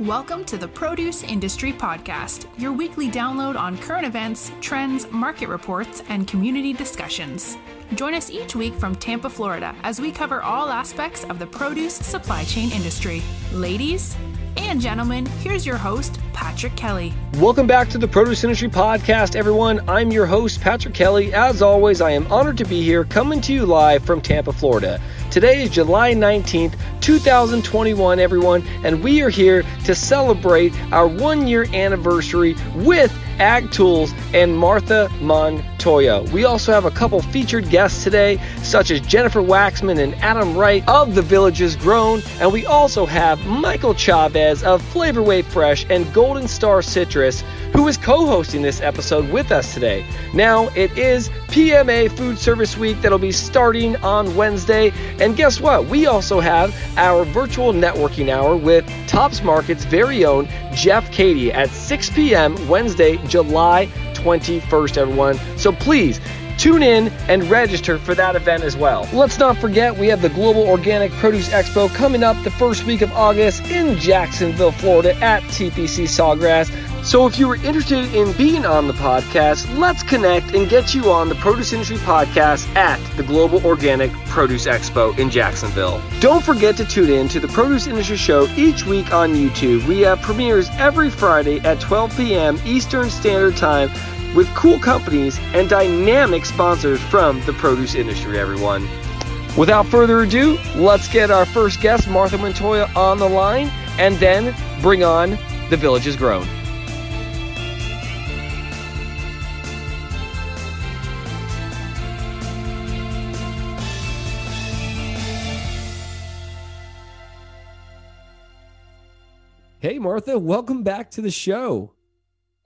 Welcome to the Produce Industry Podcast, your weekly download on current events, trends, market reports, and community discussions. Join us each week from Tampa, Florida, as we cover all aspects of the produce supply chain industry. Ladies and gentlemen, here's your host, Patrick Kelly. Welcome back to the Produce Industry Podcast, everyone. I'm your host, Patrick Kelly. As always, I am honored to be here coming to you live from Tampa, Florida. Today is July 19th, 2021, everyone, and we are here to celebrate our one year anniversary with Ag Tools and Martha Montoya. We also have a couple featured guests today, such as Jennifer Waxman and Adam Wright of The Villages Grown, and we also have Michael Chavez of Flavor Wave Fresh and Golden Star Citrus is co hosting this episode with us today. Now, it is PMA Food Service Week that'll be starting on Wednesday. And guess what? We also have our virtual networking hour with Tops Market's very own Jeff Cady at 6 p.m. Wednesday, July 21st, everyone. So please, Tune in and register for that event as well. Let's not forget, we have the Global Organic Produce Expo coming up the first week of August in Jacksonville, Florida at TPC Sawgrass. So if you were interested in being on the podcast, let's connect and get you on the Produce Industry Podcast at the Global Organic Produce Expo in Jacksonville. Don't forget to tune in to the Produce Industry Show each week on YouTube. We have premieres every Friday at 12 p.m. Eastern Standard Time with cool companies and dynamic sponsors from the produce industry, everyone. Without further ado, let's get our first guest, Martha Montoya, on the line and then bring on The Villages Grown. Hey, Martha, welcome back to the show.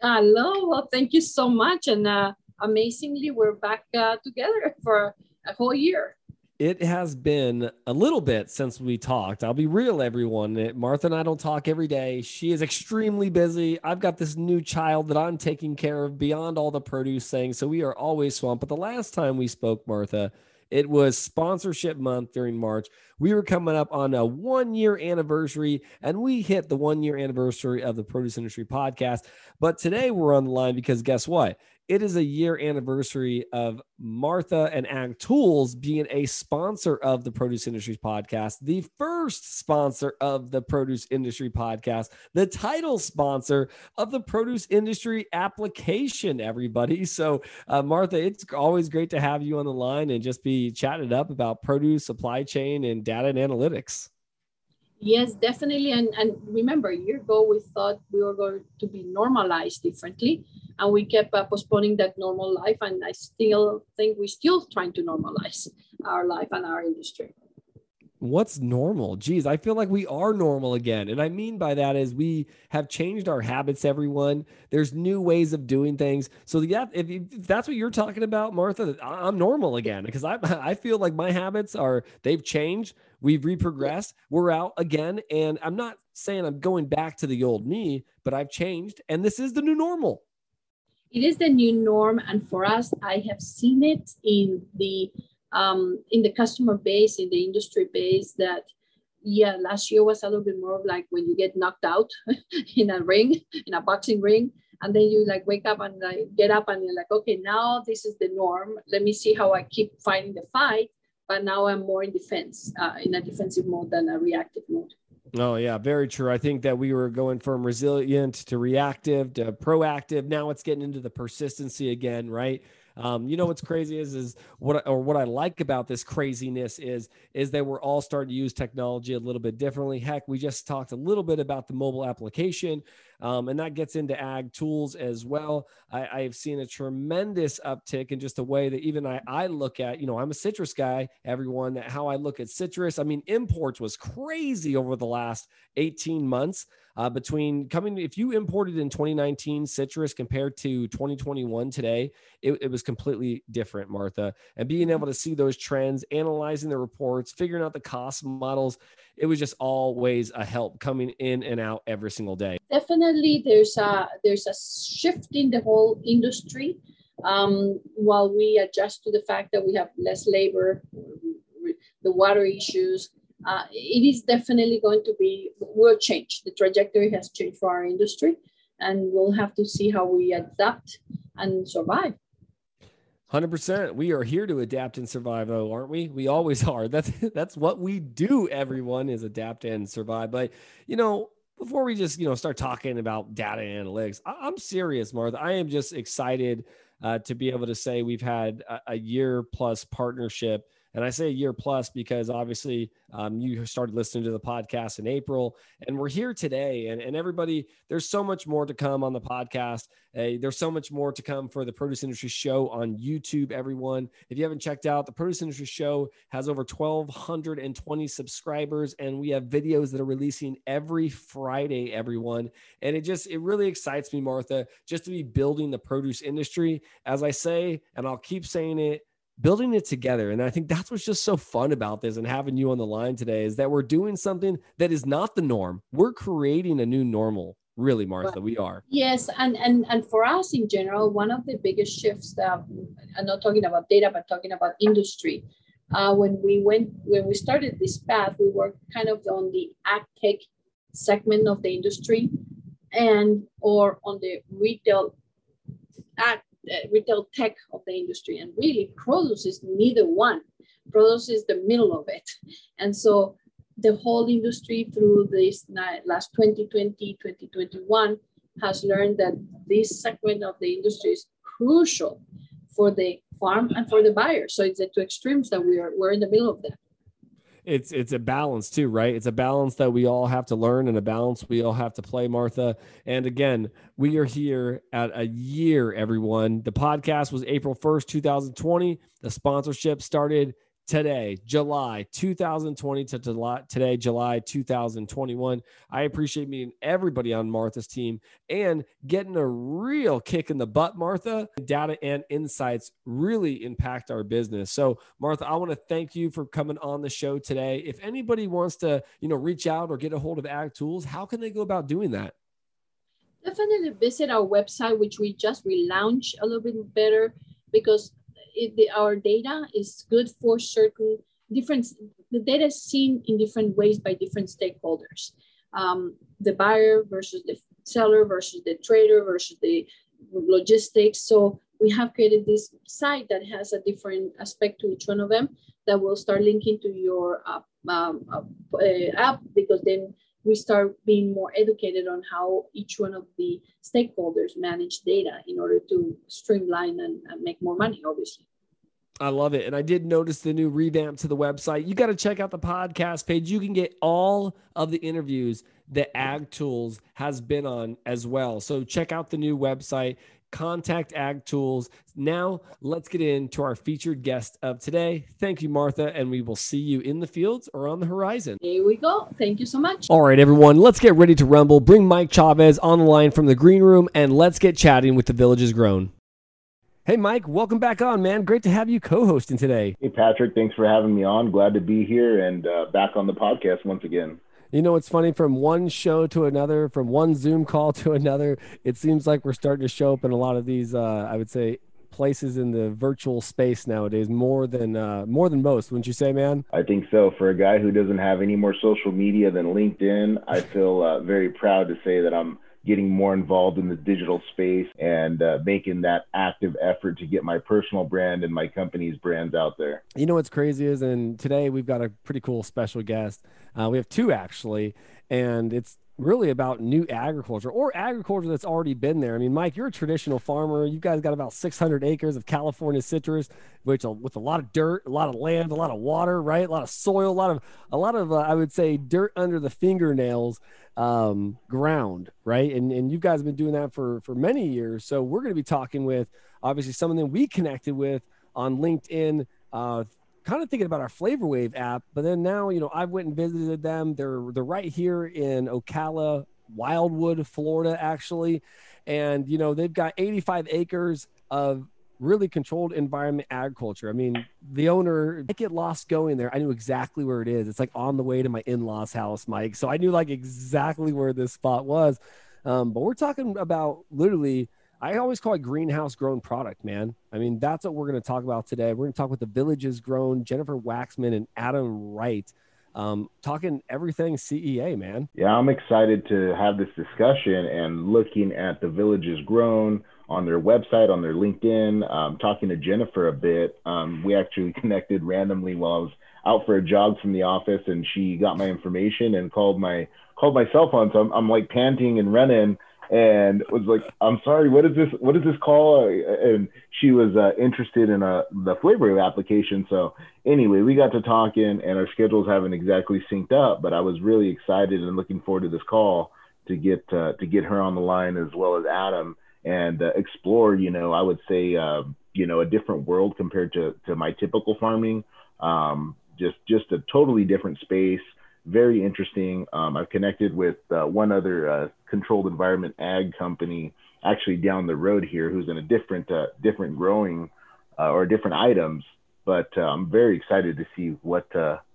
Hello. Well, thank you so much. And uh, amazingly, we're back uh, together for a whole year. It has been a little bit since we talked. I'll be real, everyone. Martha and I don't talk every day. She is extremely busy. I've got this new child that I'm taking care of beyond all the produce things. So we are always swamped. But the last time we spoke, Martha, it was sponsorship month during March. We were coming up on a one year anniversary, and we hit the one year anniversary of the Produce Industry Podcast. But today we're on the line because guess what? It is a year anniversary of Martha and Ag Tools being a sponsor of the Produce Industries podcast, the first sponsor of the Produce Industry podcast, the title sponsor of the Produce Industry application, everybody. So, uh, Martha, it's always great to have you on the line and just be chatted up about produce, supply chain, and data and analytics. Yes, definitely. And, and remember, a year ago, we thought we were going to be normalized differently. And we kept uh, postponing that normal life. And I still think we're still trying to normalize our life and our industry. What's normal? Geez, I feel like we are normal again. And I mean by that is we have changed our habits, everyone. There's new ways of doing things. So, yeah, if, if that's what you're talking about, Martha, I'm normal again because I, I feel like my habits are, they've changed We've reprogressed. We're out again. And I'm not saying I'm going back to the old me, but I've changed. And this is the new normal. It is the new norm. And for us, I have seen it in the um, in the customer base, in the industry base that yeah, last year was a little bit more of like when you get knocked out in a ring, in a boxing ring, and then you like wake up and like get up and you're like, okay, now this is the norm. Let me see how I keep fighting the fight but now I'm more in defense, uh, in a defensive mode than a reactive mode. Oh yeah, very true. I think that we were going from resilient to reactive to proactive. Now it's getting into the persistency again, right? Um, you know what's crazy is is what or what I like about this craziness is is that we're all starting to use technology a little bit differently. Heck, we just talked a little bit about the mobile application. Um, and that gets into ag tools as well. I, have seen a tremendous uptick in just the way that even I, I look at, you know, I'm a citrus guy, everyone, that how I look at citrus. I mean, imports was crazy over the last 18 months uh, between coming, if you imported in 2019 citrus compared to 2021 today, it, it was completely different, Martha. And being able to see those trends, analyzing the reports, figuring out the cost models, it was just always a help coming in and out every single day. Definitely, there's a there's a shift in the whole industry. Um, while we adjust to the fact that we have less labor, the water issues, uh, it is definitely going to be will change. The trajectory has changed for our industry, and we'll have to see how we adapt and survive. Hundred percent. We are here to adapt and survive, though, aren't we? We always are. That's that's what we do. Everyone is adapt and survive. But you know, before we just you know start talking about data analytics, I- am serious, Martha. I am just excited uh, to be able to say we've had a, a year plus partnership and I say a year plus because obviously um, you started listening to the podcast in April, and we're here today. And, and everybody, there's so much more to come on the podcast. Uh, there's so much more to come for the Produce Industry Show on YouTube, everyone. If you haven't checked out, the Produce Industry Show has over 1,220 subscribers, and we have videos that are releasing every Friday, everyone. And it just, it really excites me, Martha, just to be building the produce industry. As I say, and I'll keep saying it, building it together. And I think that's what's just so fun about this and having you on the line today is that we're doing something that is not the norm. We're creating a new normal. Really, Martha, we are. Yes, and and and for us in general, one of the biggest shifts that I'm not talking about data, but talking about industry. Uh, when we went when we started this path, we were kind of on the ag tech segment of the industry, and or on the retail ag uh, retail tech of the industry and really produce is neither one. Produce is the middle of it. And so the whole industry through this last 2020 2021 has learned that this segment of the industry is crucial for the farm and for the buyer. So it's the two extremes that we are we're in the middle of that it's it's a balance too, right? It's a balance that we all have to learn and a balance we all have to play, Martha. And again, we are here at a year, everyone. The podcast was April 1st, 2020. The sponsorship started today, July 2020 to today, July 2021. I appreciate meeting everybody on Martha's team and getting a real kick in the butt, Martha. Data and insights really impact our business. So, Martha, I want to thank you for coming on the show today. If anybody wants to, you know, reach out or get a hold of Ag Tools, how can they go about doing that? Definitely visit our website, which we just relaunched a little bit better because it, the, our data is good for certain different, the data is seen in different ways by different stakeholders. Um, the buyer versus the seller versus the trader versus the logistics. So we have created this site that has a different aspect to each one of them that will start linking to your app, um, uh, app because then we start being more educated on how each one of the stakeholders manage data in order to streamline and, and make more money, obviously. I love it. And I did notice the new revamp to the website. You got to check out the podcast page. You can get all of the interviews that Ag Tools has been on as well. So check out the new website, contact Ag Tools. Now, let's get into our featured guest of today. Thank you, Martha, and we will see you in the fields or on the horizon. Here we go. Thank you so much. All right, everyone, let's get ready to rumble. Bring Mike Chavez on the line from the green room, and let's get chatting with the Villages Grown. Hey, Mike, welcome back on, man. Great to have you co hosting today. Hey, Patrick, thanks for having me on. Glad to be here and uh, back on the podcast once again. You know, it's funny from one show to another, from one Zoom call to another. It seems like we're starting to show up in a lot of these, uh, I would say, places in the virtual space nowadays more than uh, more than most wouldn't you say man i think so for a guy who doesn't have any more social media than linkedin i feel uh, very proud to say that i'm getting more involved in the digital space and uh, making that active effort to get my personal brand and my company's brands out there. You know what's crazy is, and today we've got a pretty cool special guest. Uh, we have two actually, and it's really about new agriculture or agriculture that's already been there. I mean, Mike, you're a traditional farmer. You guys got about 600 acres of California citrus, which uh, with a lot of dirt, a lot of land, a lot of water, right? A lot of soil, a lot of a lot of uh, I would say dirt under the fingernails um, ground, right? And and you guys have been doing that for for many years. So we're going to be talking with obviously someone that we connected with on LinkedIn. Uh, kind of thinking about our Flavor Wave app, but then now you know I went and visited them. They're they're right here in Ocala, Wildwood, Florida, actually, and you know they've got 85 acres of really controlled environment agriculture. I mean, the owner, I get lost going there. I knew exactly where it is. It's like on the way to my in-laws house, Mike. So I knew like exactly where this spot was. Um, but we're talking about literally, I always call it greenhouse grown product, man. I mean, that's what we're going to talk about today. We're going to talk with the villages grown, Jennifer Waxman and Adam Wright. um, talking everything CEA, man. Yeah, I'm excited to have this discussion and looking at the villages grown on their website, on their LinkedIn, um, talking to Jennifer a bit. Um, we actually connected randomly while I was out for a jog from the office, and she got my information and called my called my cell phone. So I'm, I'm like panting and running, and was like, "I'm sorry, what is this? What is this call?" And she was uh, interested in uh, the Flavor Wave application. So anyway, we got to talking, and our schedules haven't exactly synced up, but I was really excited and looking forward to this call to get uh, to get her on the line as well as Adam and uh, explore, you know, I would say, uh, you know, a different world compared to, to my typical farming. Um, just, just a totally different space. Very interesting. Um, I've connected with uh, one other uh, controlled environment ag company actually down the road here who's in a different, uh, different growing uh, or different items. But I'm very excited to see what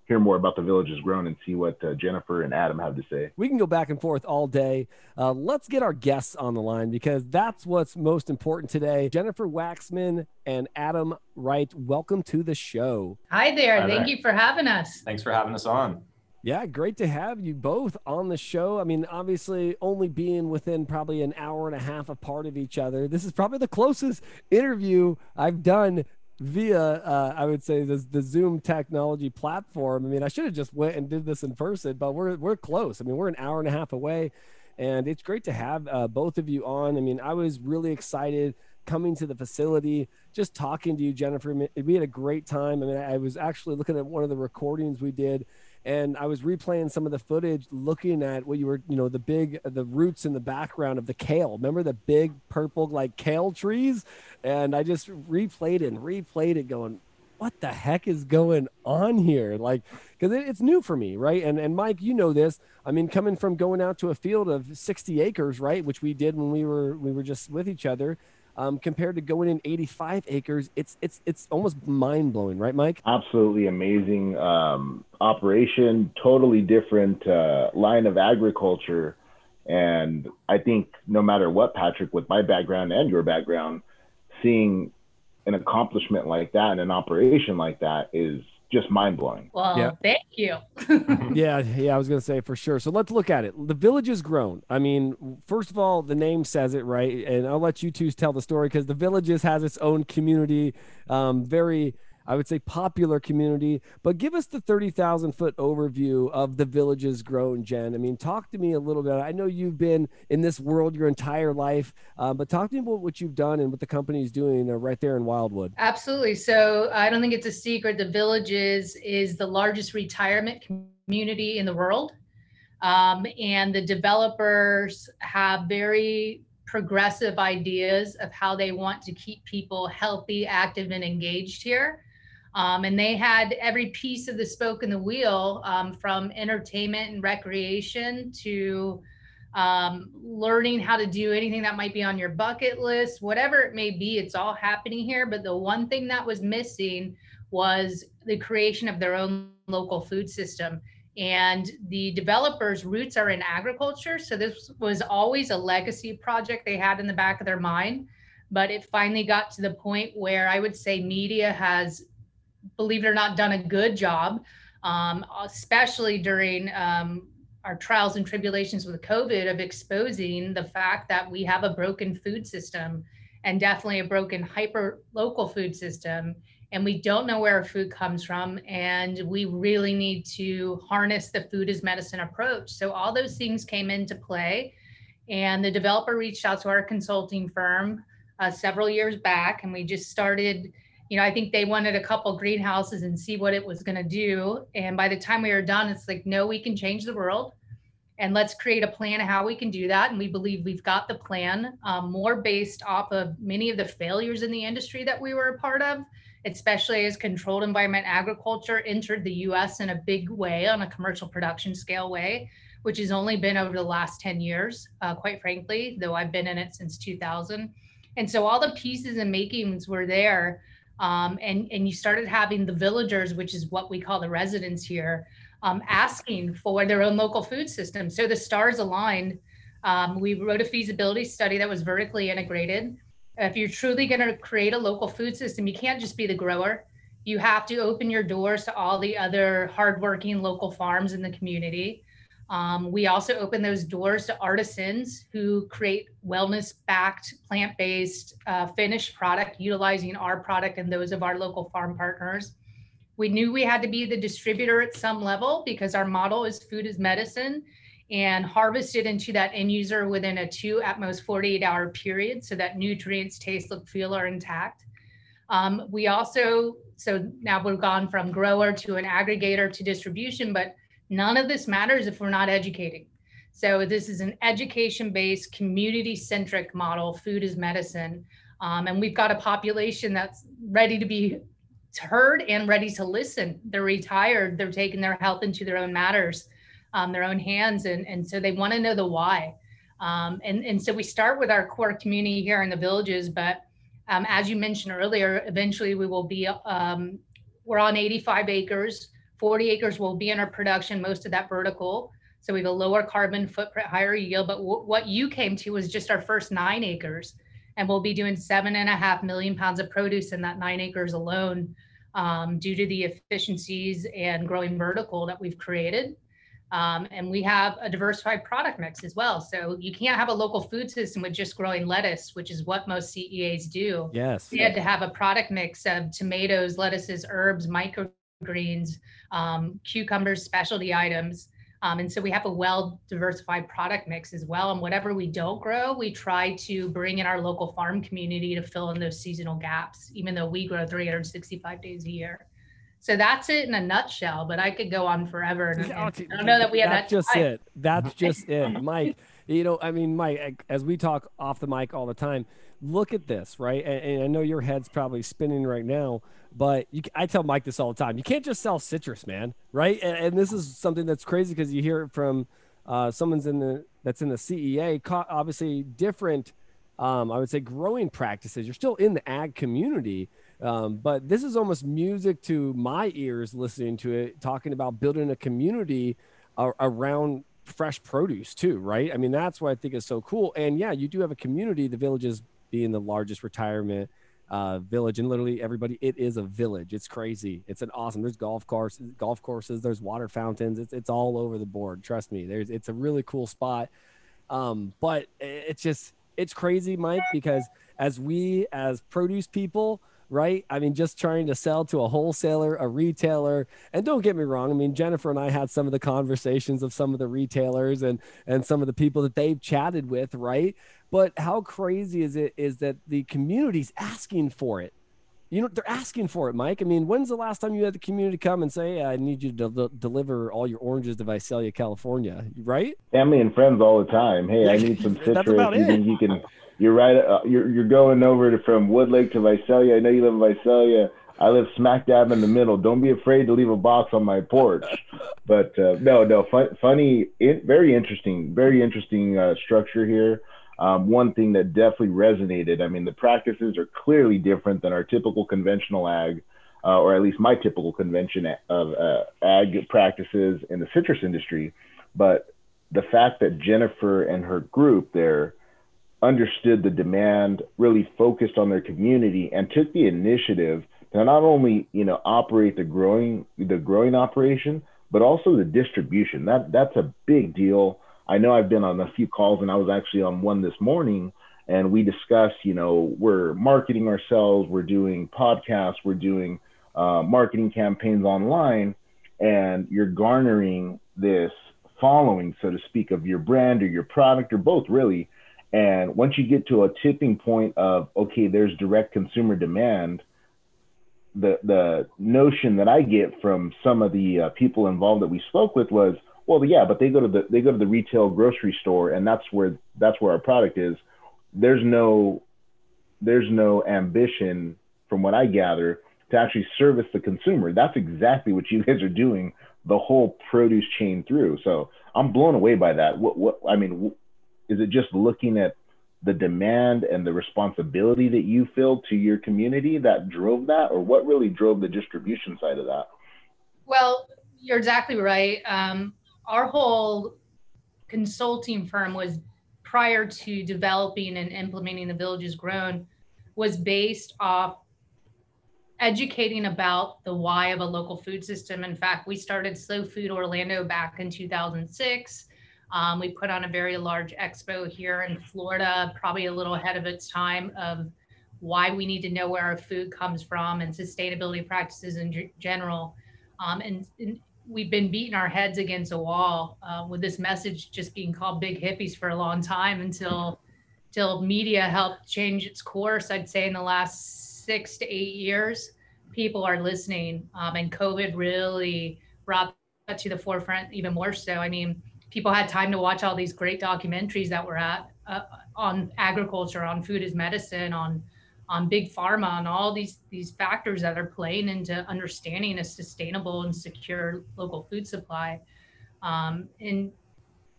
hear more about the villages grown and see what uh, Jennifer and Adam have to say. We can go back and forth all day. Uh, let's get our guests on the line because that's what's most important today. Jennifer Waxman and Adam Wright, welcome to the show. Hi there. Hi Thank there. you for having us. Thanks for having us on. Yeah, great to have you both on the show. I mean, obviously, only being within probably an hour and a half apart of each other. This is probably the closest interview I've done via uh, I would say the the Zoom technology platform. I mean, I should have just went and did this in person, but we're we're close. I mean, we're an hour and a half away, and it's great to have uh, both of you on. I mean, I was really excited coming to the facility, just talking to you, Jennifer. We had a great time. I mean, I was actually looking at one of the recordings we did and I was replaying some of the footage, looking at what you were, you know, the big, the roots in the background of the kale. Remember the big purple like kale trees? And I just replayed it and replayed it, going, "What the heck is going on here?" Like, because it, it's new for me, right? And and Mike, you know this. I mean, coming from going out to a field of 60 acres, right, which we did when we were we were just with each other um, compared to going in 85 acres. It's it's it's almost mind blowing, right, Mike? Absolutely amazing um, operation, totally different uh, line of agriculture, and I think no matter what, Patrick, with my background and your background, seeing an accomplishment like that and an operation like that is just mind blowing. Well, yeah. thank you. yeah, yeah, I was going to say for sure. So let's look at it. The Villages Grown. I mean, first of all, the name says it right, and I'll let you two tell the story because the villages has its own community, um, very I would say popular community. But give us the 30,000 foot overview of the villages grown, Jen. I mean, talk to me a little bit. I know you've been in this world your entire life, uh, but talk to me about what you've done and what the company is doing uh, right there in Wildwood. Absolutely. So I don't think it's a secret. The villages is the largest retirement community in the world. Um, and the developers have very progressive ideas of how they want to keep people healthy, active, and engaged here. Um, and they had every piece of the spoke in the wheel um, from entertainment and recreation to um, learning how to do anything that might be on your bucket list, whatever it may be, it's all happening here. But the one thing that was missing was the creation of their own local food system. And the developers' roots are in agriculture. So this was always a legacy project they had in the back of their mind. But it finally got to the point where I would say media has believe it or not, done a good job, um, especially during um, our trials and tribulations with COVID of exposing the fact that we have a broken food system and definitely a broken hyper local food system. And we don't know where our food comes from. And we really need to harness the food as medicine approach. So all those things came into play. And the developer reached out to our consulting firm uh, several years back, and we just started you know, I think they wanted a couple greenhouses and see what it was going to do. And by the time we were done, it's like, no, we can change the world and let's create a plan of how we can do that. And we believe we've got the plan um, more based off of many of the failures in the industry that we were a part of, especially as controlled environment agriculture entered the US in a big way on a commercial production scale way, which has only been over the last 10 years, uh, quite frankly, though I've been in it since 2000. And so all the pieces and makings were there um, and, and you started having the villagers, which is what we call the residents here, um, asking for their own local food system. So the stars aligned. Um, we wrote a feasibility study that was vertically integrated. If you're truly going to create a local food system, you can't just be the grower. you have to open your doors to all the other hardworking local farms in the community. Um, we also open those doors to artisans who create wellness backed, plant based, uh, finished product utilizing our product and those of our local farm partners. We knew we had to be the distributor at some level because our model is food is medicine and harvested into that end user within a two at most 48 hour period so that nutrients, taste, look, feel are intact. Um, we also, so now we've gone from grower to an aggregator to distribution, but none of this matters if we're not educating. So this is an education-based, community-centric model. Food is medicine, um, and we've got a population that's ready to be heard and ready to listen. They're retired. They're taking their health into their own matters, um, their own hands, and and so they want to know the why. Um, and and so we start with our core community here in the villages, but um, as you mentioned earlier, eventually we will be, um, we're on 85 acres. 40 acres will be in our production, most of that vertical. So we have a lower carbon footprint, higher yield. But what you came to was just our first nine acres. And we'll be doing seven and a half million pounds of produce in that nine acres alone um, due to the efficiencies and growing vertical that we've created. Um, and we have a diversified product mix as well. So you can't have a local food system with just growing lettuce, which is what most CEAs do. Yes. We had to have a product mix of tomatoes, lettuces, herbs, microgreens, um, cucumbers, specialty items. Um, and so we have a well diversified product mix as well. And whatever we don't grow, we try to bring in our local farm community to fill in those seasonal gaps, even though we grow 365 days a year. So that's it in a nutshell, but I could go on forever. And, and I don't know that we have that's that. just it. That's just it, Mike. You know, I mean, Mike, as we talk off the mic all the time, look at this, right? And, and I know your head's probably spinning right now, but you, I tell Mike this all the time. You can't just sell citrus, man, right? And, and this is something that's crazy because you hear it from uh, someone's in the that's in the CEA, obviously different. Um, I would say growing practices. You're still in the ag community, um, but this is almost music to my ears listening to it, talking about building a community uh, around fresh produce too, right? I mean, that's what I think is so cool. And yeah, you do have a community, the villages being the largest retirement uh, village, and literally everybody, it is a village. It's crazy. It's an awesome. There's golf courses, golf courses. There's water fountains. It's it's all over the board. Trust me. There's it's a really cool spot. Um, but it's just it's crazy, Mike, because as we as produce people right? I mean, just trying to sell to a wholesaler, a retailer. And don't get me wrong. I mean, Jennifer and I had some of the conversations of some of the retailers and and some of the people that they've chatted with, right? But how crazy is it is that the community's asking for it? You know, they're asking for it, Mike. I mean, when's the last time you had the community come and say, "I need you to de- deliver all your oranges to Visalia, California"? Right? Family and friends all the time. Hey, I need some citrus. you, think you can you're right. Uh, you're you're going over to, from Woodlake to Visalia. I know you live in Visalia. I live smack dab in the middle. Don't be afraid to leave a box on my porch. But uh, no, no, fun, funny, it, very interesting, very interesting uh, structure here. Um, one thing that definitely resonated. I mean, the practices are clearly different than our typical conventional ag, uh, or at least my typical convention of uh, ag practices in the citrus industry. But the fact that Jennifer and her group there understood the demand, really focused on their community, and took the initiative to not only you know operate the growing the growing operation, but also the distribution. That that's a big deal. I know I've been on a few calls, and I was actually on one this morning, and we discussed. You know, we're marketing ourselves, we're doing podcasts, we're doing uh, marketing campaigns online, and you're garnering this following, so to speak, of your brand or your product or both, really and once you get to a tipping point of, okay, there's direct consumer demand, the, the notion that I get from some of the uh, people involved that we spoke with was, well, yeah, but they go to the, they go to the retail grocery store and that's where, that's where our product is. There's no, there's no ambition from what I gather to actually service the consumer. That's exactly what you guys are doing the whole produce chain through. So I'm blown away by that. What, what, I mean, is it just looking at the demand and the responsibility that you feel to your community that drove that or what really drove the distribution side of that well you're exactly right um, our whole consulting firm was prior to developing and implementing the villages grown was based off educating about the why of a local food system. In fact, we started Slow Food Orlando back in 2006. Um, we put on a very large expo here in Florida, probably a little ahead of its time of why we need to know where our food comes from and sustainability practices in general. Um, and, and, we've been beating our heads against a wall uh, with this message just being called big hippies for a long time until until media helped change its course. I'd say in the last six to eight years, people are listening, um, and COVID really brought that to the forefront even more so. I mean, people had time to watch all these great documentaries that were at uh, on agriculture, on food as medicine, on on big pharma, and all these these factors that are playing into understanding a sustainable and secure local food supply. Um, and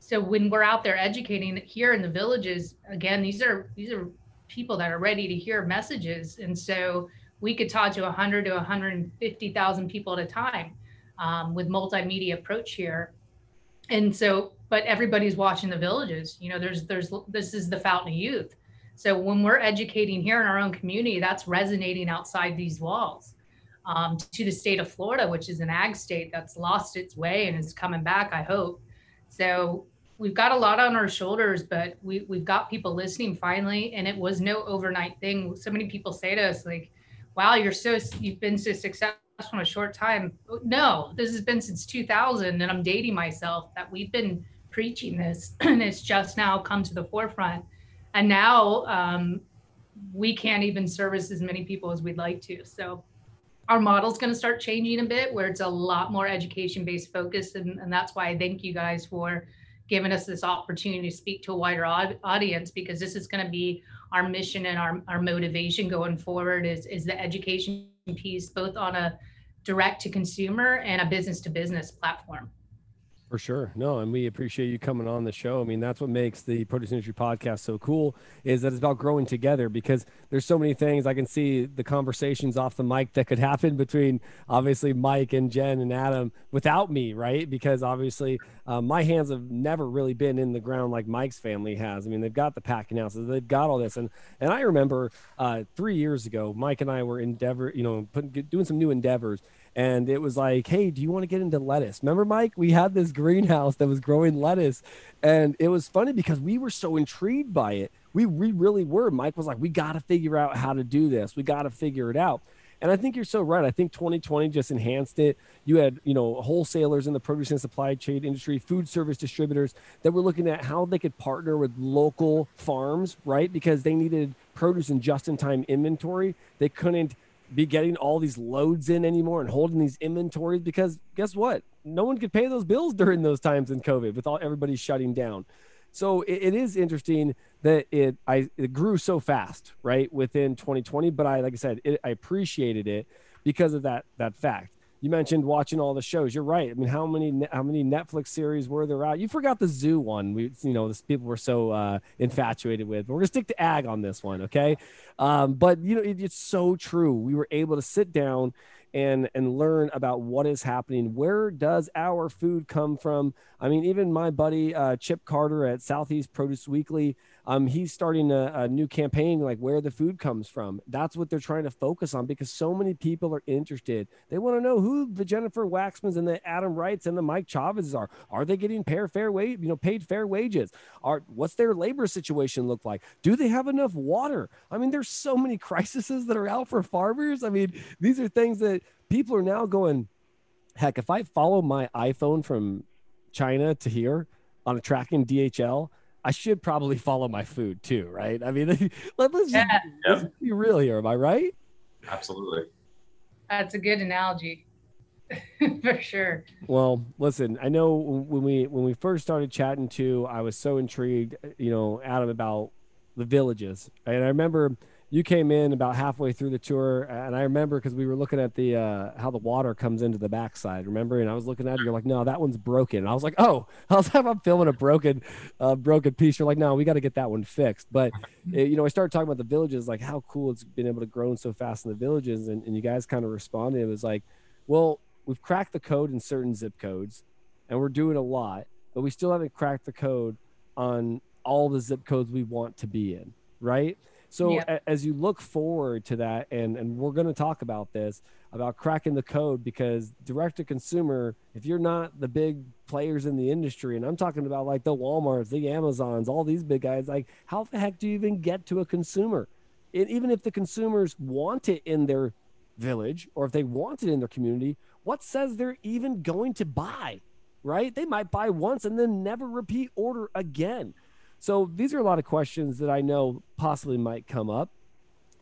so when we're out there educating here in the villages, again, these are these are people that are ready to hear messages, and so we could talk to 100 to 150,000 people at a time um, with multimedia approach here. And so, but everybody's watching the villages. You know, there's there's this is the fountain of youth so when we're educating here in our own community, that's resonating outside these walls um, to the state of Florida, which is an ag state that's lost its way and is coming back, I hope. So we've got a lot on our shoulders, but we, we've got people listening finally. And it was no overnight thing. So many people say to us, like, wow, you're so, you've been so successful in a short time. No, this has been since 2000. And I'm dating myself that we've been preaching this and it's just now come to the forefront and now um, we can't even service as many people as we'd like to. So our model's going to start changing a bit where it's a lot more education based focus and, and that's why i thank you guys for giving us this opportunity to speak to a wider audience because this is going to be our mission and our, our motivation going forward is, is the education piece both on a direct to consumer and a business to business platform for sure. No, and we appreciate you coming on the show. I mean, that's what makes the Produce Industry podcast so cool is that it's about growing together because there's so many things I can see the conversations off the mic that could happen between obviously Mike and Jen and Adam without me, right? Because obviously uh, my hands have never really been in the ground like Mike's family has. I mean, they've got the packing houses, they've got all this. And, and I remember uh, three years ago, Mike and I were endeavor, you know, putting, doing some new endeavors and it was like, "Hey, do you want to get into lettuce?" Remember, Mike? We had this greenhouse that was growing lettuce, and it was funny because we were so intrigued by it. We we really were. Mike was like, "We got to figure out how to do this. We got to figure it out." And I think you're so right. I think 2020 just enhanced it. You had, you know, wholesalers in the produce and supply chain industry, food service distributors that were looking at how they could partner with local farms, right? Because they needed produce in just in time inventory. They couldn't be getting all these loads in anymore and holding these inventories because guess what? No one could pay those bills during those times in COVID with all everybody shutting down. So it, it is interesting that it I it grew so fast, right, within 2020. But I, like I said, it, I appreciated it because of that that fact you mentioned watching all the shows. You're right. I mean, how many how many Netflix series were there out? You forgot the zoo one. We you know this people were so uh, infatuated with. But we're gonna stick to ag on this one, okay? Um, but you know, it, it's so true. We were able to sit down and and learn about what is happening. Where does our food come from? I mean, even my buddy uh, Chip Carter at Southeast Produce Weekly um, he's starting a, a, new campaign like where the food comes from. That's what they're trying to focus on because so many people are interested. They want to know who the Jennifer Waxmans and the Adam Wrights and the Mike Chavezes are. Are they getting fair wage, you know, paid fair wages? Are what's their labor situation look like? Do they have enough water? I mean, there's so many crises that are out for farmers. I mean, these are things that people are now going, heck, if I follow my iPhone from China to here on a tracking DHL, I should probably follow my food too, right? I mean, let, us yeah. let's be real here. Am I right? Absolutely. That's a good analogy. for sure. Well, listen, I know when we when we first started chatting too, I was so intrigued, you know, Adam about the villages. And I remember you came in about halfway through the tour, and I remember because we were looking at the uh, how the water comes into the backside. Remember? And I was looking at it. You're like, no, that one's broken. And I was like, oh, I was I'm filming a broken, uh, broken piece. You're like, no, we got to get that one fixed. But it, you know, I started talking about the villages, like how cool it's been able to grow so fast in the villages, and, and you guys kind of responded. It was like, well, we've cracked the code in certain zip codes, and we're doing a lot, but we still haven't cracked the code on all the zip codes we want to be in, right? So yep. a, as you look forward to that, and and we're going to talk about this about cracking the code because direct to consumer, if you're not the big players in the industry, and I'm talking about like the WalMarts, the Amazons, all these big guys, like how the heck do you even get to a consumer? It, even if the consumers want it in their village or if they want it in their community, what says they're even going to buy? Right? They might buy once and then never repeat order again. So these are a lot of questions that I know possibly might come up.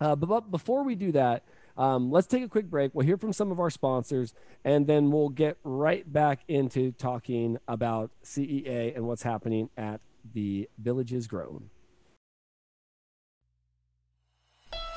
Uh, but, but, before we do that, um, let's take a quick break. We'll hear from some of our sponsors, and then we'll get right back into talking about CEA and what's happening at the Villages Grown.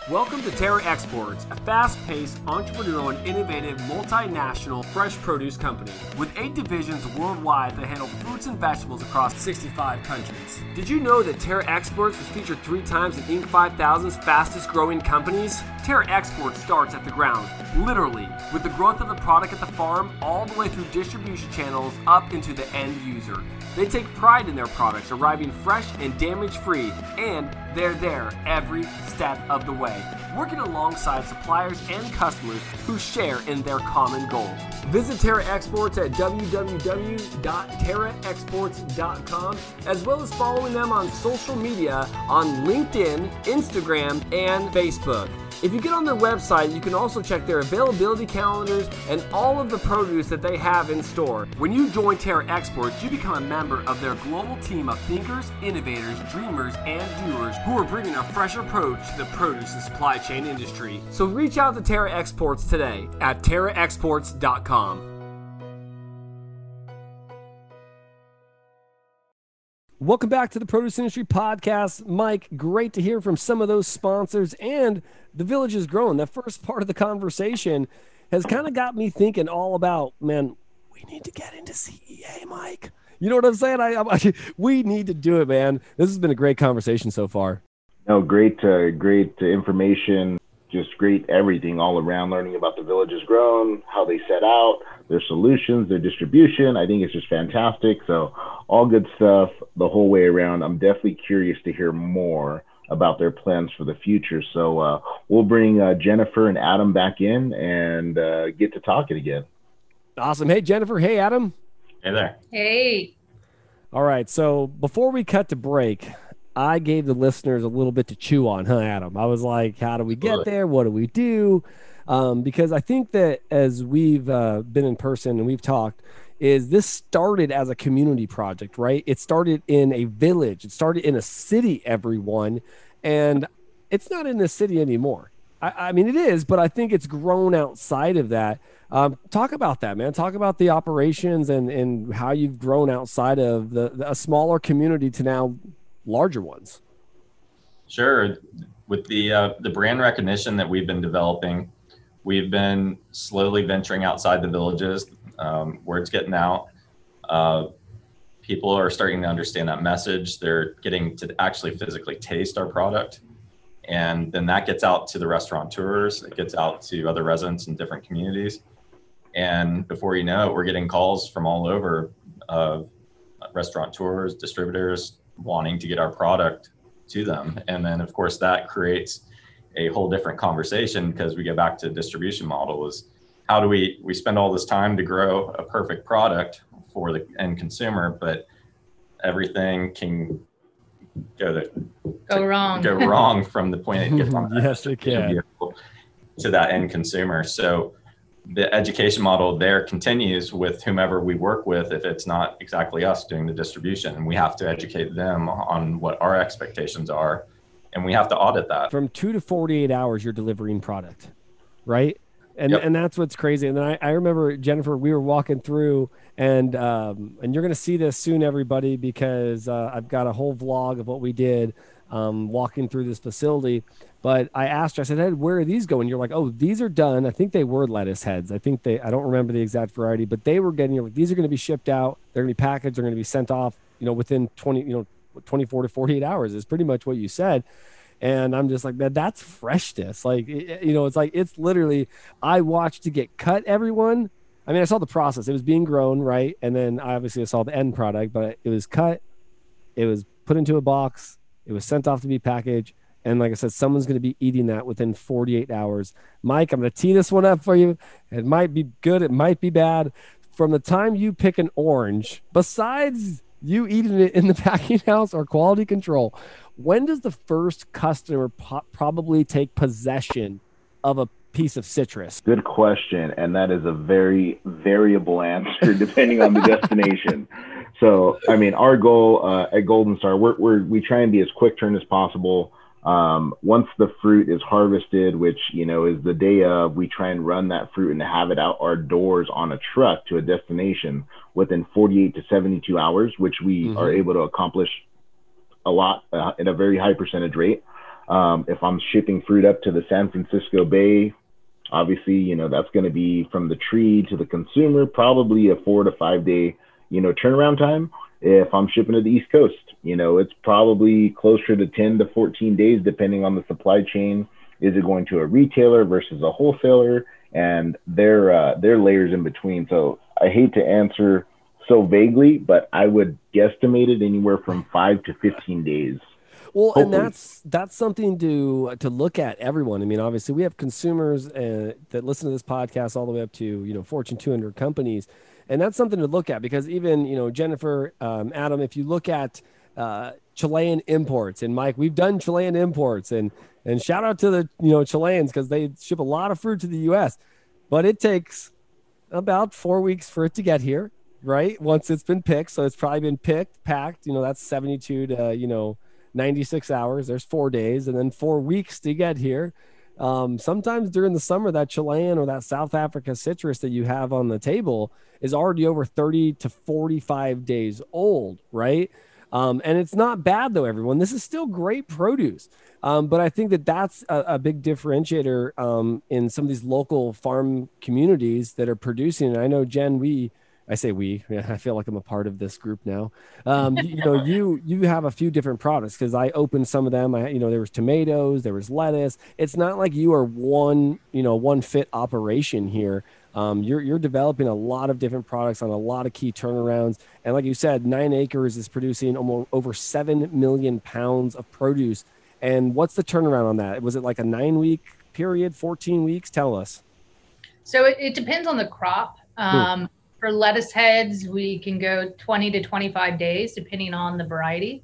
Welcome to Terra Exports, a fast paced, entrepreneurial, and innovative multinational fresh produce company. With eight divisions worldwide that handle fruits and vegetables across 65 countries. Did you know that Terra Exports was featured three times in Inc. 5000's fastest growing companies? Terra Exports starts at the ground, literally, with the growth of the product at the farm all the way through distribution channels up into the end user. They take pride in their products arriving fresh and damage free, and they're there every step of the way, working alongside suppliers and customers who share in their common goal. Visit Terra Exports at www.terraexports.com, as well as following them on social media on LinkedIn, Instagram, and Facebook. If you get on their website, you can also check their availability calendars and all of the produce that they have in store. When you join Terra Exports, you become a member of their global team of thinkers, innovators, dreamers, and doers who are bringing a fresh approach to the produce and supply chain industry. So reach out to Terra Exports today at terraexports.com. Welcome back to the Produce Industry Podcast. Mike, great to hear from some of those sponsors and the Villages Grown. That first part of the conversation has kind of got me thinking all about, man, we need to get into CEA, Mike. You know what I'm saying? I, I, we need to do it, man. This has been a great conversation so far. No, great, uh, great information. Just great everything all around. Learning about the village Villages Grown, how they set out, their solutions, their distribution. I think it's just fantastic. So all good stuff the whole way around. I'm definitely curious to hear more about their plans for the future. So uh, we'll bring uh, Jennifer and Adam back in and uh, get to talking again. Awesome. Hey, Jennifer. Hey, Adam. Hey there. Hey. All right. So before we cut to break, I gave the listeners a little bit to chew on, huh, Adam? I was like, how do we get there? What do we do? Um, because I think that as we've uh, been in person and we've talked, is this started as a community project, right? It started in a village, it started in a city, everyone, and it's not in the city anymore. I, I mean, it is, but I think it's grown outside of that. Um, talk about that, man. Talk about the operations and, and how you've grown outside of the, the, a smaller community to now larger ones. Sure. With the uh, the brand recognition that we've been developing, we've been slowly venturing outside the villages. Um, word's getting out. Uh, people are starting to understand that message. They're getting to actually physically taste our product. And then that gets out to the restaurateurs, it gets out to other residents in different communities. And before you know it, we're getting calls from all over of restaurateurs, distributors wanting to get our product to them. And then, of course, that creates a whole different conversation because we get back to distribution model is how do we we spend all this time to grow a perfect product for the end consumer but everything can go to go to, wrong. go wrong from the point it gets on yes it can. To that end consumer. So the education model there continues with whomever we work with if it's not exactly us doing the distribution. And we have to educate them on what our expectations are and we have to audit that. From two to 48 hours, you're delivering product, right? And, yep. and that's what's crazy. And then I, I remember Jennifer, we were walking through and, um, and you're going to see this soon, everybody, because uh, I've got a whole vlog of what we did um, walking through this facility. But I asked her, I said, hey, where are these going? You're like, oh, these are done. I think they were lettuce heads. I think they, I don't remember the exact variety, but they were getting, you know, these are going to be shipped out. They're going to be packaged. They're going to be sent off, you know, within 20, you know, 24 to 48 hours is pretty much what you said and i'm just like that that's freshness like you know it's like it's literally i watched to get cut everyone i mean i saw the process it was being grown right and then I obviously i saw the end product but it was cut it was put into a box it was sent off to be packaged And like I said, someone's going to be eating that within 48 hours. Mike, I'm going to tee this one up for you. It might be good, it might be bad. From the time you pick an orange, besides you eating it in the packing house or quality control, when does the first customer po- probably take possession of a piece of citrus? Good question. And that is a very variable answer depending on the destination. So, I mean, our goal uh, at Golden Star, we're, we're, we try and be as quick turn as possible. Um, once the fruit is harvested, which you know is the day of, we try and run that fruit and have it out our doors on a truck to a destination within 48 to 72 hours, which we mm-hmm. are able to accomplish a lot uh, at a very high percentage rate. Um, if I'm shipping fruit up to the San Francisco Bay, obviously, you know that's going to be from the tree to the consumer, probably a four to five day, you know, turnaround time. If I'm shipping to the East Coast, you know, it's probably closer to 10 to 14 days, depending on the supply chain. Is it going to a retailer versus a wholesaler? And their uh, their layers in between. So I hate to answer so vaguely, but I would guesstimate it anywhere from five to 15 days. Well, Hopefully. and that's that's something to to look at. Everyone, I mean, obviously, we have consumers uh, that listen to this podcast all the way up to you know Fortune 200 companies and that's something to look at because even you know Jennifer, um, Adam, if you look at uh, Chilean imports and Mike, we've done Chilean imports and and shout out to the you know Chileans because they ship a lot of fruit to the U.S. But it takes about four weeks for it to get here, right? Once it's been picked, so it's probably been picked, packed. You know, that's seventy-two to you know ninety-six hours. There's four days, and then four weeks to get here. Um, sometimes during the summer, that Chilean or that South Africa citrus that you have on the table is already over 30 to 45 days old, right? Um, and it's not bad though, everyone. This is still great produce. Um, but I think that that's a, a big differentiator um, in some of these local farm communities that are producing. And I know, Jen, we I say we. I feel like I'm a part of this group now. Um, you, know, you you have a few different products because I opened some of them. I you know there was tomatoes, there was lettuce. It's not like you are one you know one fit operation here. Um, you're you're developing a lot of different products on a lot of key turnarounds, and like you said, nine acres is producing almost over seven million pounds of produce. And what's the turnaround on that? Was it like a nine week period, fourteen weeks? Tell us. So it, it depends on the crop. Um, for lettuce heads, we can go 20 to 25 days, depending on the variety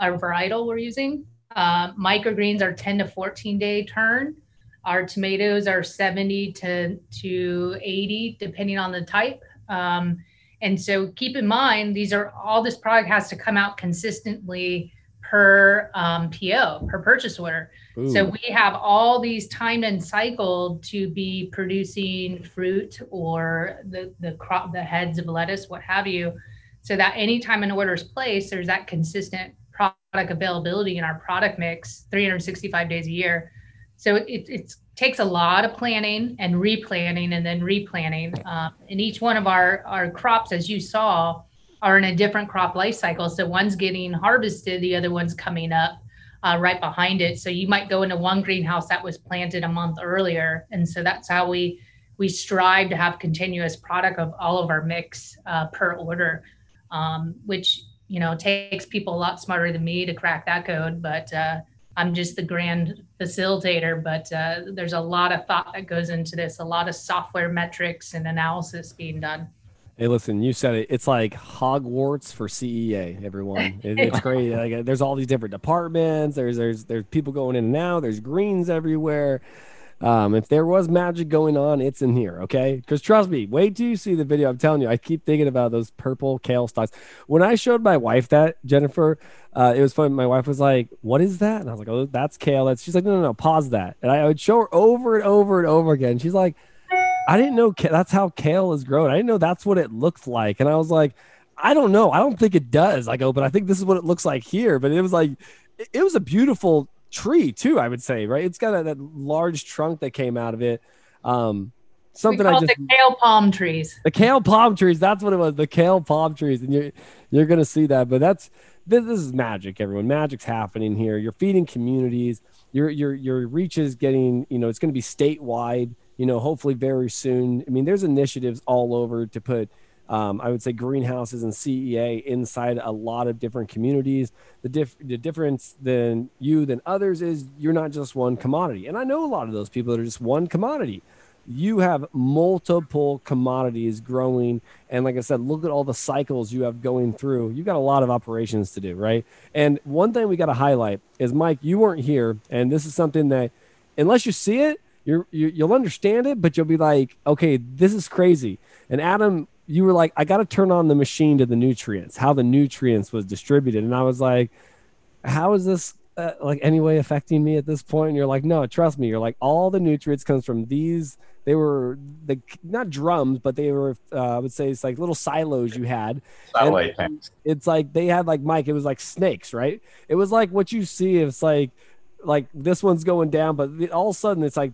or varietal we're using. Uh, microgreens are 10 to 14 day turn. Our tomatoes are 70 to, to 80, depending on the type. Um, and so keep in mind, these are all this product has to come out consistently per um, PO, per purchase order. Ooh. So we have all these timed and cycled to be producing fruit or the, the crop, the heads of lettuce, what have you. So that anytime an order is placed, there's that consistent product availability in our product mix 365 days a year. So it, it takes a lot of planning and replanning and then replanting. Um, and each one of our, our crops, as you saw, are in a different crop life cycle. So one's getting harvested, the other one's coming up uh, right behind it. So you might go into one greenhouse that was planted a month earlier, and so that's how we we strive to have continuous product of all of our mix uh, per order, um, which you know takes people a lot smarter than me to crack that code. But uh, I'm just the grand facilitator. But uh, there's a lot of thought that goes into this, a lot of software metrics and analysis being done. Hey, listen, you said it. It's like Hogwarts for CEA. Everyone, it, it's great. Like, there's all these different departments. There's there's there's people going in and out. There's greens everywhere. Um, if there was magic going on, it's in here, okay? Because trust me, wait till you see the video. I'm telling you, I keep thinking about those purple kale stalks. When I showed my wife that, Jennifer, uh, it was fun. My wife was like, "What is that?" And I was like, "Oh, that's kale." That's she's like, "No, no, no, pause that." And I would show her over and over and over again. She's like, I didn't know that's how kale is grown. I didn't know that's what it looks like. And I was like, I don't know. I don't think it does. I go, but I think this is what it looks like here. But it was like, it, was a beautiful tree too. I would say, right? It's got a, that large trunk that came out of it. Um, something I just the kale palm trees. The kale palm trees. That's what it was. The kale palm trees, and you're you're gonna see that. But that's this, this is magic. Everyone, magic's happening here. You're feeding communities. Your your your reach is getting. You know, it's going to be statewide you know, hopefully very soon. I mean, there's initiatives all over to put um, I would say greenhouses and CEA inside a lot of different communities. The, diff- the difference than you than others is you're not just one commodity. And I know a lot of those people that are just one commodity. You have multiple commodities growing. And like I said, look at all the cycles you have going through. You've got a lot of operations to do, right? And one thing we got to highlight is Mike, you weren't here. And this is something that, unless you see it, you're, you, you'll understand it, but you'll be like, okay, this is crazy. And Adam, you were like, I got to turn on the machine to the nutrients, how the nutrients was distributed. And I was like, how is this uh, like anyway affecting me at this point? And you're like, no, trust me. You're like, all the nutrients comes from these. They were the not drums, but they were, uh, I would say it's like little silos you had. Satellite. It's like they had like Mike. It was like snakes, right? It was like what you see. It's like like this one's going down, but all of a sudden it's like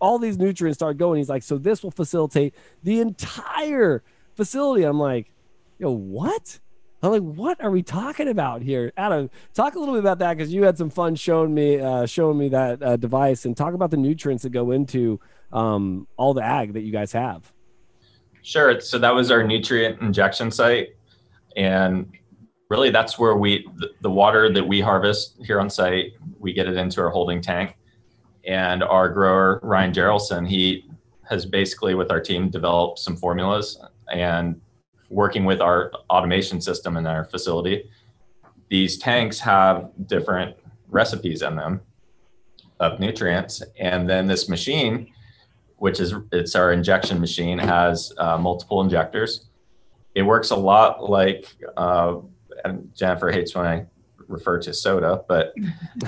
all these nutrients start going. He's like, so this will facilitate the entire facility. I'm like, yo, what? I'm like, what are we talking about here? Adam, talk a little bit about that because you had some fun showing me uh, showing me that uh, device and talk about the nutrients that go into um, all the ag that you guys have. Sure. So that was our nutrient injection site, and really that's where we the, water that we harvest here on site we get it into our holding tank. And our grower ryan geraldson he has basically with our team developed some formulas and working with our automation system in our facility. These tanks have different recipes in them of nutrients. And then this machine which is it's our injection machine has uh, multiple injectors. It works a lot like uh, and Jennifer hates when I refer to soda, but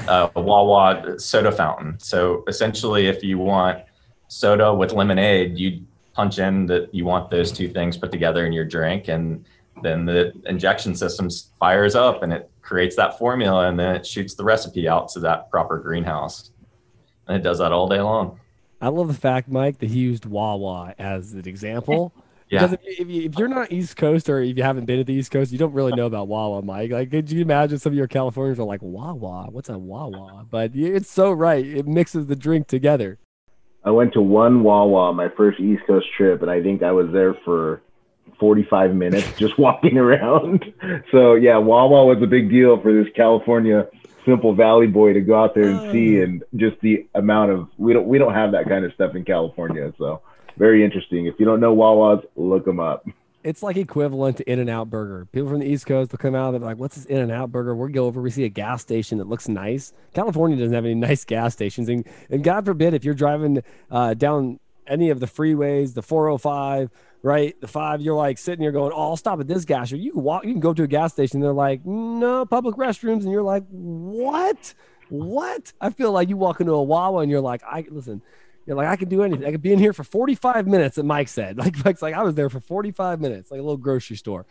uh, Wawa soda fountain. So essentially, if you want soda with lemonade, you punch in that you want those two things put together in your drink, and then the injection system fires up and it creates that formula, and then it shoots the recipe out to that proper greenhouse, and it does that all day long. I love the fact, Mike, that he used Wawa as an example. Yeah. Because if, if, you, if you're not East Coast or if you haven't been to the East Coast, you don't really know about Wawa, Mike. Like, could you imagine some of your Californians are like, Wawa? What's a Wawa? But it's so right. It mixes the drink together. I went to one Wawa my first East Coast trip, and I think I was there for 45 minutes just walking around. So, yeah, Wawa was a big deal for this California simple valley boy to go out there and see oh. and just the amount of we don't we don't have that kind of stuff in California so very interesting. If you don't know Wawa's, look them up. It's like equivalent to In and Out Burger. People from the East Coast will come out, they're like, What's this In and Out Burger? we go over, we see a gas station that looks nice. California doesn't have any nice gas stations. And, and God forbid, if you're driving uh, down any of the freeways, the 405, right? The five, you're like sitting here going, Oh, I'll stop at this gas station. You can walk, you can go to a gas station. They're like, No, public restrooms. And you're like, What? What? I feel like you walk into a Wawa and you're like, I listen, you're like, I could do anything. I could be in here for 45 minutes, and Mike said. Like Mike's like, I was there for 45 minutes, like a little grocery store.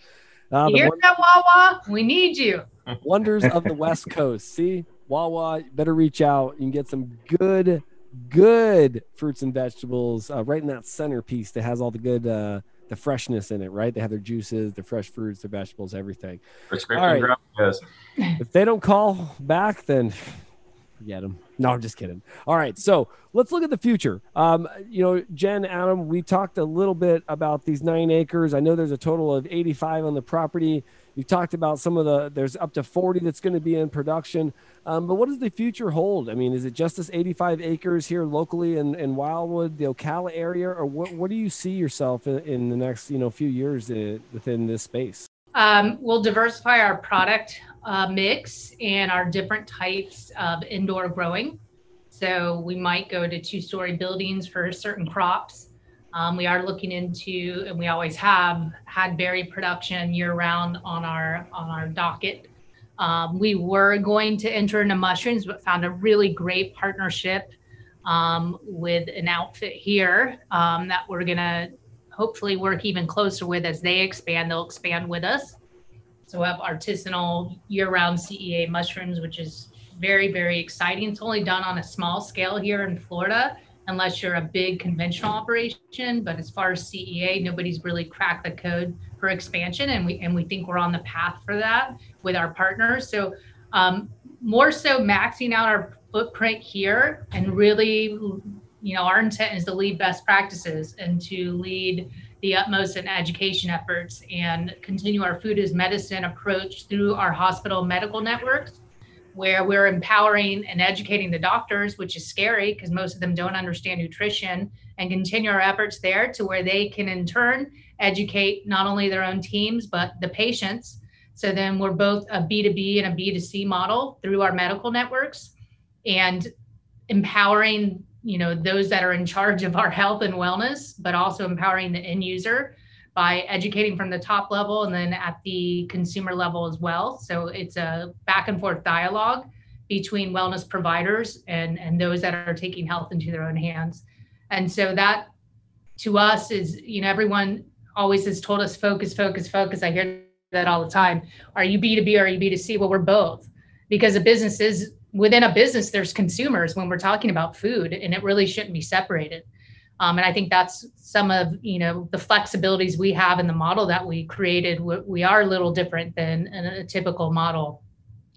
Uh, Hear that, Wawa? We need you. Wonders of the West Coast. See, Wawa, better reach out. You can get some good, good fruits and vegetables uh, right in that centerpiece that has all the good, uh, the freshness in it, right? They have their juices, their fresh fruits, their vegetables, everything. Prescription right. yes. If they don't call back, then forget them. No, I'm just kidding. All right, so let's look at the future. Um, you know, Jen, Adam, we talked a little bit about these nine acres. I know there's a total of 85 on the property. You talked about some of the. There's up to 40 that's going to be in production. Um, but what does the future hold? I mean, is it just this 85 acres here locally in, in Wildwood, the Ocala area, or what? What do you see yourself in, in the next you know few years uh, within this space? Um, we'll diversify our product uh, mix and our different types of indoor growing. So we might go to two story buildings for certain crops. Um, we are looking into, and we always have had berry production year round on our on our docket. Um, we were going to enter into mushrooms, but found a really great partnership um, with an outfit here um, that we're gonna hopefully work even closer with as they expand. They'll expand with us. So we have artisanal year-round CEA mushrooms, which is very, very exciting. It's only done on a small scale here in Florida, unless you're a big conventional operation. But as far as CEA, nobody's really cracked the code for expansion, and we and we think we're on the path for that with our partners. So um, more so maxing out our footprint here and really you know our intent is to lead best practices and to lead the utmost in education efforts and continue our food as medicine approach through our hospital medical networks where we're empowering and educating the doctors, which is scary because most of them don't understand nutrition, and continue our efforts there to where they can in turn educate not only their own teams, but the patients. So then we're both a B2B and a B2C model through our medical networks and empowering you know those that are in charge of our health and wellness but also empowering the end user by educating from the top level and then at the consumer level as well. So it's a back and forth dialogue between wellness providers and, and those that are taking health into their own hands. And so that to us is, you know, everyone always has told us focus, focus, focus. I hear that all the time. Are you B2B or are you B2C? Well, we're both because a business is within a business, there's consumers when we're talking about food, and it really shouldn't be separated. Um, and I think that's some of you know the flexibilities we have in the model that we created. We are a little different than a typical model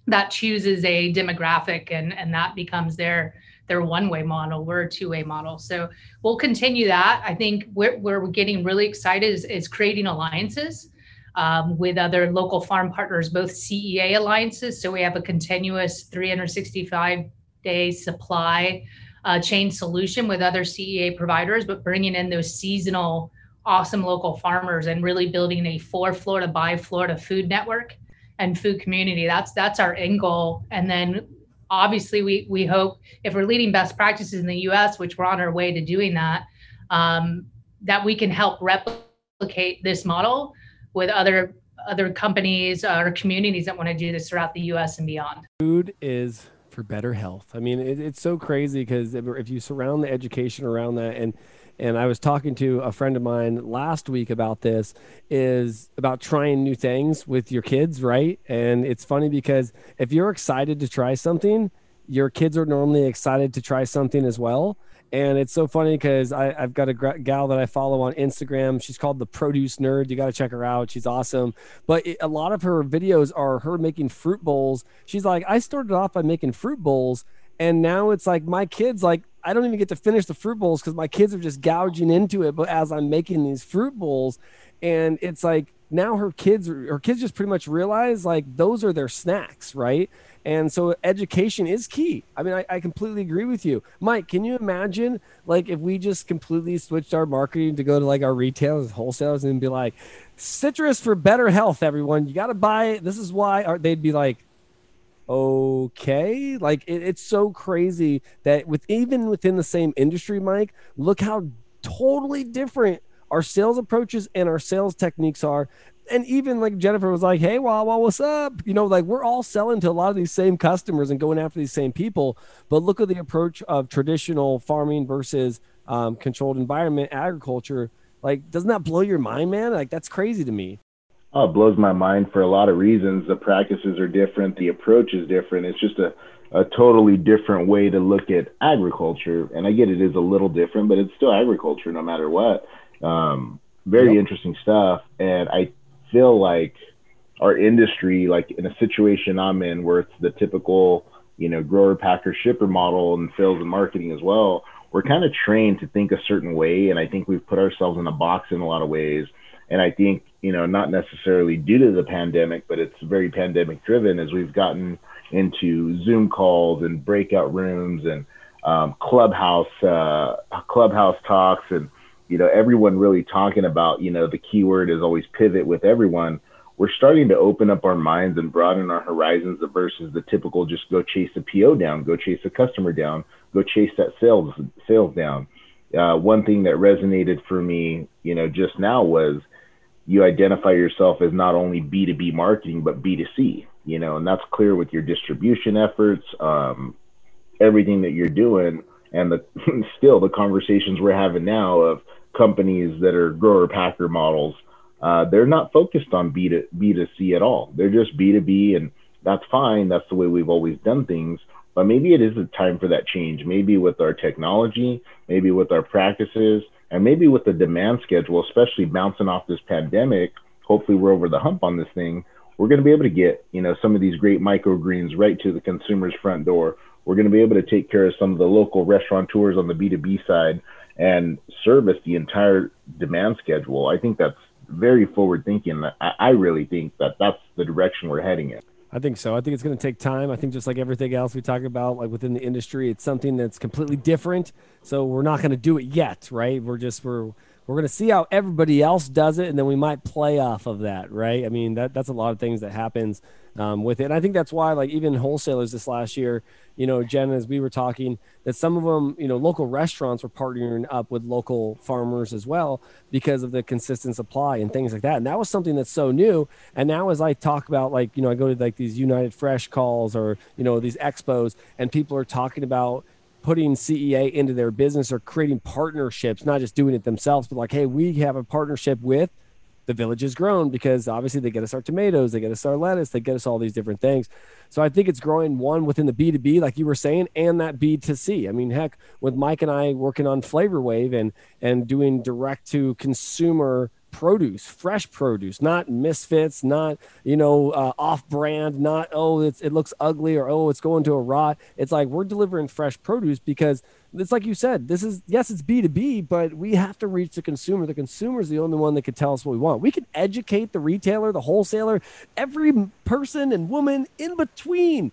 that chooses a demographic and and that becomes their their one way model. We're a two way model. So we'll continue that. I think where, where we're getting really excited is, is creating alliances. Um, with other local farm partners, both CEA alliances. So we have a continuous 365 day supply uh, chain solution with other CEA providers, but bringing in those seasonal, awesome local farmers and really building a for Florida by Florida food network and food community. That's that's our end goal. And then obviously we we hope if we're leading best practices in the U.S., which we're on our way to doing that, um, that we can help replicate this model with other other companies or communities that want to do this throughout the U.S. and beyond. Food is for better health. I mean, it, it's so crazy because if, if you surround the education around that and and I was talking to a friend of mine last week about this is about trying new things with your kids, right? And it's funny because if you're excited to try something, your kids are normally excited to try something as well. And it's so funny because I've got a gal that I follow on Instagram. She's called the Produce Nerd. You got to check her out. She's awesome. But it, a lot of her videos are her making fruit bowls. She's like, I started off by making fruit bowls. And now it's like my kids, like, I don't even get to finish the fruit bowls because my kids are just gouging into it. But as I'm making these fruit bowls, and it's like now her kids, her kids just pretty much realize like those are their snacks, right? And so education is key. I mean, I, I, completely agree with you. Mike, can you imagine like if we just completely switched our marketing to go to like our retailers, wholesalers, and be like, citrus for better health, everyone. You got to buy it. This is why. They'd be like, okay. Like it, it's so crazy that with even within the same industry, Mike, look how totally different our sales approaches and our sales techniques are and even like Jennifer was like, "Hey, Wawa, what's up?" You know, like we're all selling to a lot of these same customers and going after these same people. But look at the approach of traditional farming versus um, controlled environment agriculture. Like, doesn't that blow your mind, man? Like, that's crazy to me. Oh, it blows my mind for a lot of reasons. The practices are different. The approach is different. It's just a, a totally different way to look at agriculture. And I get it is a little different, but it's still agriculture no matter what. Um, very yep. interesting stuff. And I feel like our industry, like in a situation I'm in where it's the typical, you know, grower, packer, shipper model and sales and marketing as well, we're kind of trained to think a certain way. And I think we've put ourselves in a box in a lot of ways. And I think, you know, not necessarily due to the pandemic, but it's very pandemic driven as we've gotten into Zoom calls and breakout rooms and um, clubhouse, uh, clubhouse talks and, you know, everyone really talking about, you know, the keyword is always pivot with everyone. We're starting to open up our minds and broaden our horizons versus the typical just go chase a PO down, go chase a customer down, go chase that sales sales down. Uh, one thing that resonated for me, you know, just now was you identify yourself as not only B2B marketing, but B2C, you know, and that's clear with your distribution efforts, um, everything that you're doing. And the still the conversations we're having now of companies that are grower packer models, uh, they're not focused on B to B to C at all. They're just B to B, and that's fine. That's the way we've always done things. But maybe it is a time for that change. Maybe with our technology, maybe with our practices, and maybe with the demand schedule, especially bouncing off this pandemic. Hopefully, we're over the hump on this thing. We're going to be able to get you know some of these great microgreens right to the consumer's front door. We're going to be able to take care of some of the local restaurateurs on the B2B side and service the entire demand schedule. I think that's very forward thinking. I, I really think that that's the direction we're heading in. I think so. I think it's going to take time. I think just like everything else we talk about, like within the industry, it's something that's completely different. So we're not going to do it yet, right? We're just we're we're going to see how everybody else does it, and then we might play off of that, right? I mean, that that's a lot of things that happens um, with it. And I think that's why, like even wholesalers this last year, you know, Jen, as we were talking, that some of them, you know, local restaurants were partnering up with local farmers as well because of the consistent supply and things like that. And that was something that's so new. And now, as I talk about, like, you know, I go to like these United Fresh calls or, you know, these expos, and people are talking about, putting CEA into their business or creating partnerships, not just doing it themselves, but like, hey, we have a partnership with the Villages Grown because obviously they get us our tomatoes, they get us our lettuce, they get us all these different things. So I think it's growing one within the B2B, like you were saying, and that B2C. I mean, heck, with Mike and I working on Flavor Wave and and doing direct to consumer produce, fresh produce, not misfits, not you know uh, off brand, not oh it's it looks ugly or oh it's going to a rot. It's like we're delivering fresh produce because it's like you said. This is yes, it's B two B, but we have to reach the consumer. The consumer is the only one that can tell us what we want. We can educate the retailer, the wholesaler, every person and woman in between.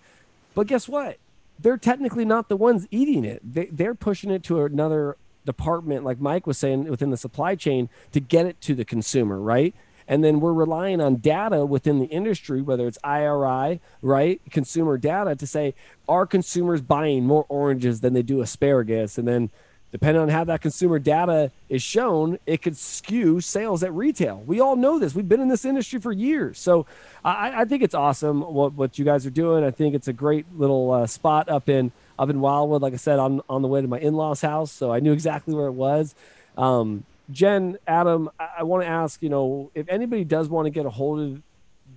But guess what? They're technically not the ones eating it. They, they're pushing it to another department, like Mike was saying, within the supply chain to get it to the consumer, right? And then we're relying on data within the industry, whether it's IRI, right? Consumer data to say, are consumers buying more oranges than they do asparagus? And then depending on how that consumer data is shown, it could skew sales at retail. We all know this. We've been in this industry for years. So I, I think it's awesome what, what you guys are doing. I think it's a great little uh, spot up in up in Wildwood, like I said, on on the way to my in laws' house, so I knew exactly where it was. Um, Jen, Adam, I, I want to ask, you know, if anybody does want to get a hold of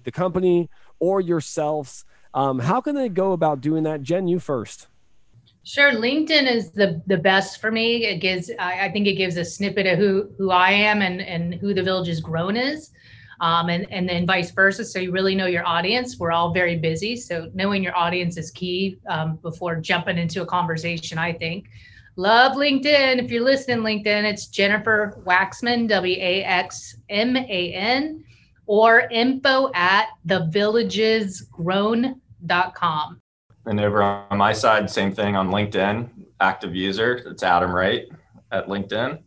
the company or yourselves, um, how can they go about doing that? Jen, you first. Sure, LinkedIn is the the best for me. It gives, I, I think, it gives a snippet of who who I am and and who the Villages Grown is um, and, and then vice versa. So you really know your audience. We're all very busy. So knowing your audience is key um, before jumping into a conversation, I think. Love LinkedIn. If you're listening, LinkedIn, it's Jennifer Waxman, W A X M A N, or info at thevillagesgrown.com. And over on my side, same thing on LinkedIn, active user. It's Adam Wright at LinkedIn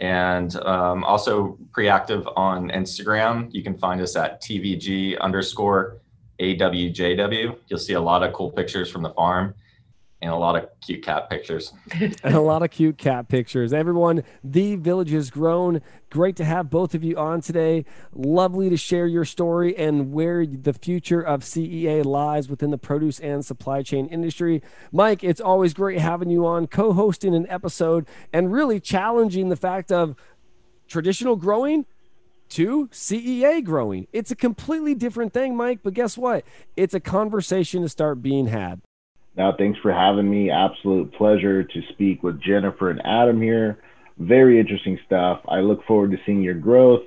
and um, also pre-active on Instagram. You can find us at TVG underscore AWJW. You'll see a lot of cool pictures from the farm and a lot of cute cat pictures. and a lot of cute cat pictures. Everyone, the Villages Grown. Great to have both of you on today. Lovely to share your story and where the future of CEA lies within the produce and supply chain industry. Mike, it's always great having you on, co hosting an episode and really challenging the fact of traditional growing to CEA growing. It's a completely different thing, Mike, but guess what? It's a conversation to start being had. Now, thanks for having me. Absolute pleasure to speak with Jennifer and Adam here. Very interesting stuff. I look forward to seeing your growth,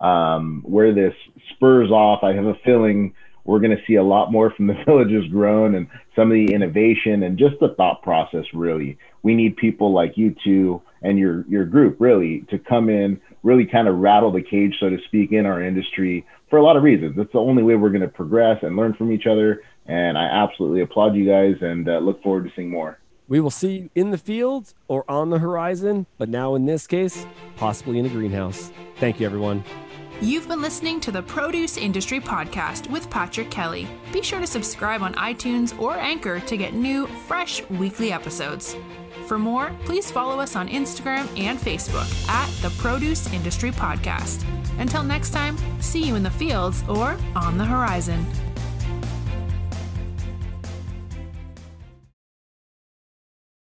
um, where this spurs off. I have a feeling we're going to see a lot more from the villages grown and some of the innovation and just the thought process. Really, we need people like you two and your your group really to come in, really kind of rattle the cage, so to speak, in our industry for a lot of reasons. It's the only way we're going to progress and learn from each other and I absolutely applaud you guys and uh, look forward to seeing more. We will see you in the fields or on the horizon, but now in this case, possibly in a greenhouse. Thank you, everyone. You've been listening to the Produce Industry Podcast with Patrick Kelly. Be sure to subscribe on iTunes or Anchor to get new, fresh weekly episodes. For more, please follow us on Instagram and Facebook at the Produce Industry Podcast. Until next time, see you in the fields or on the horizon.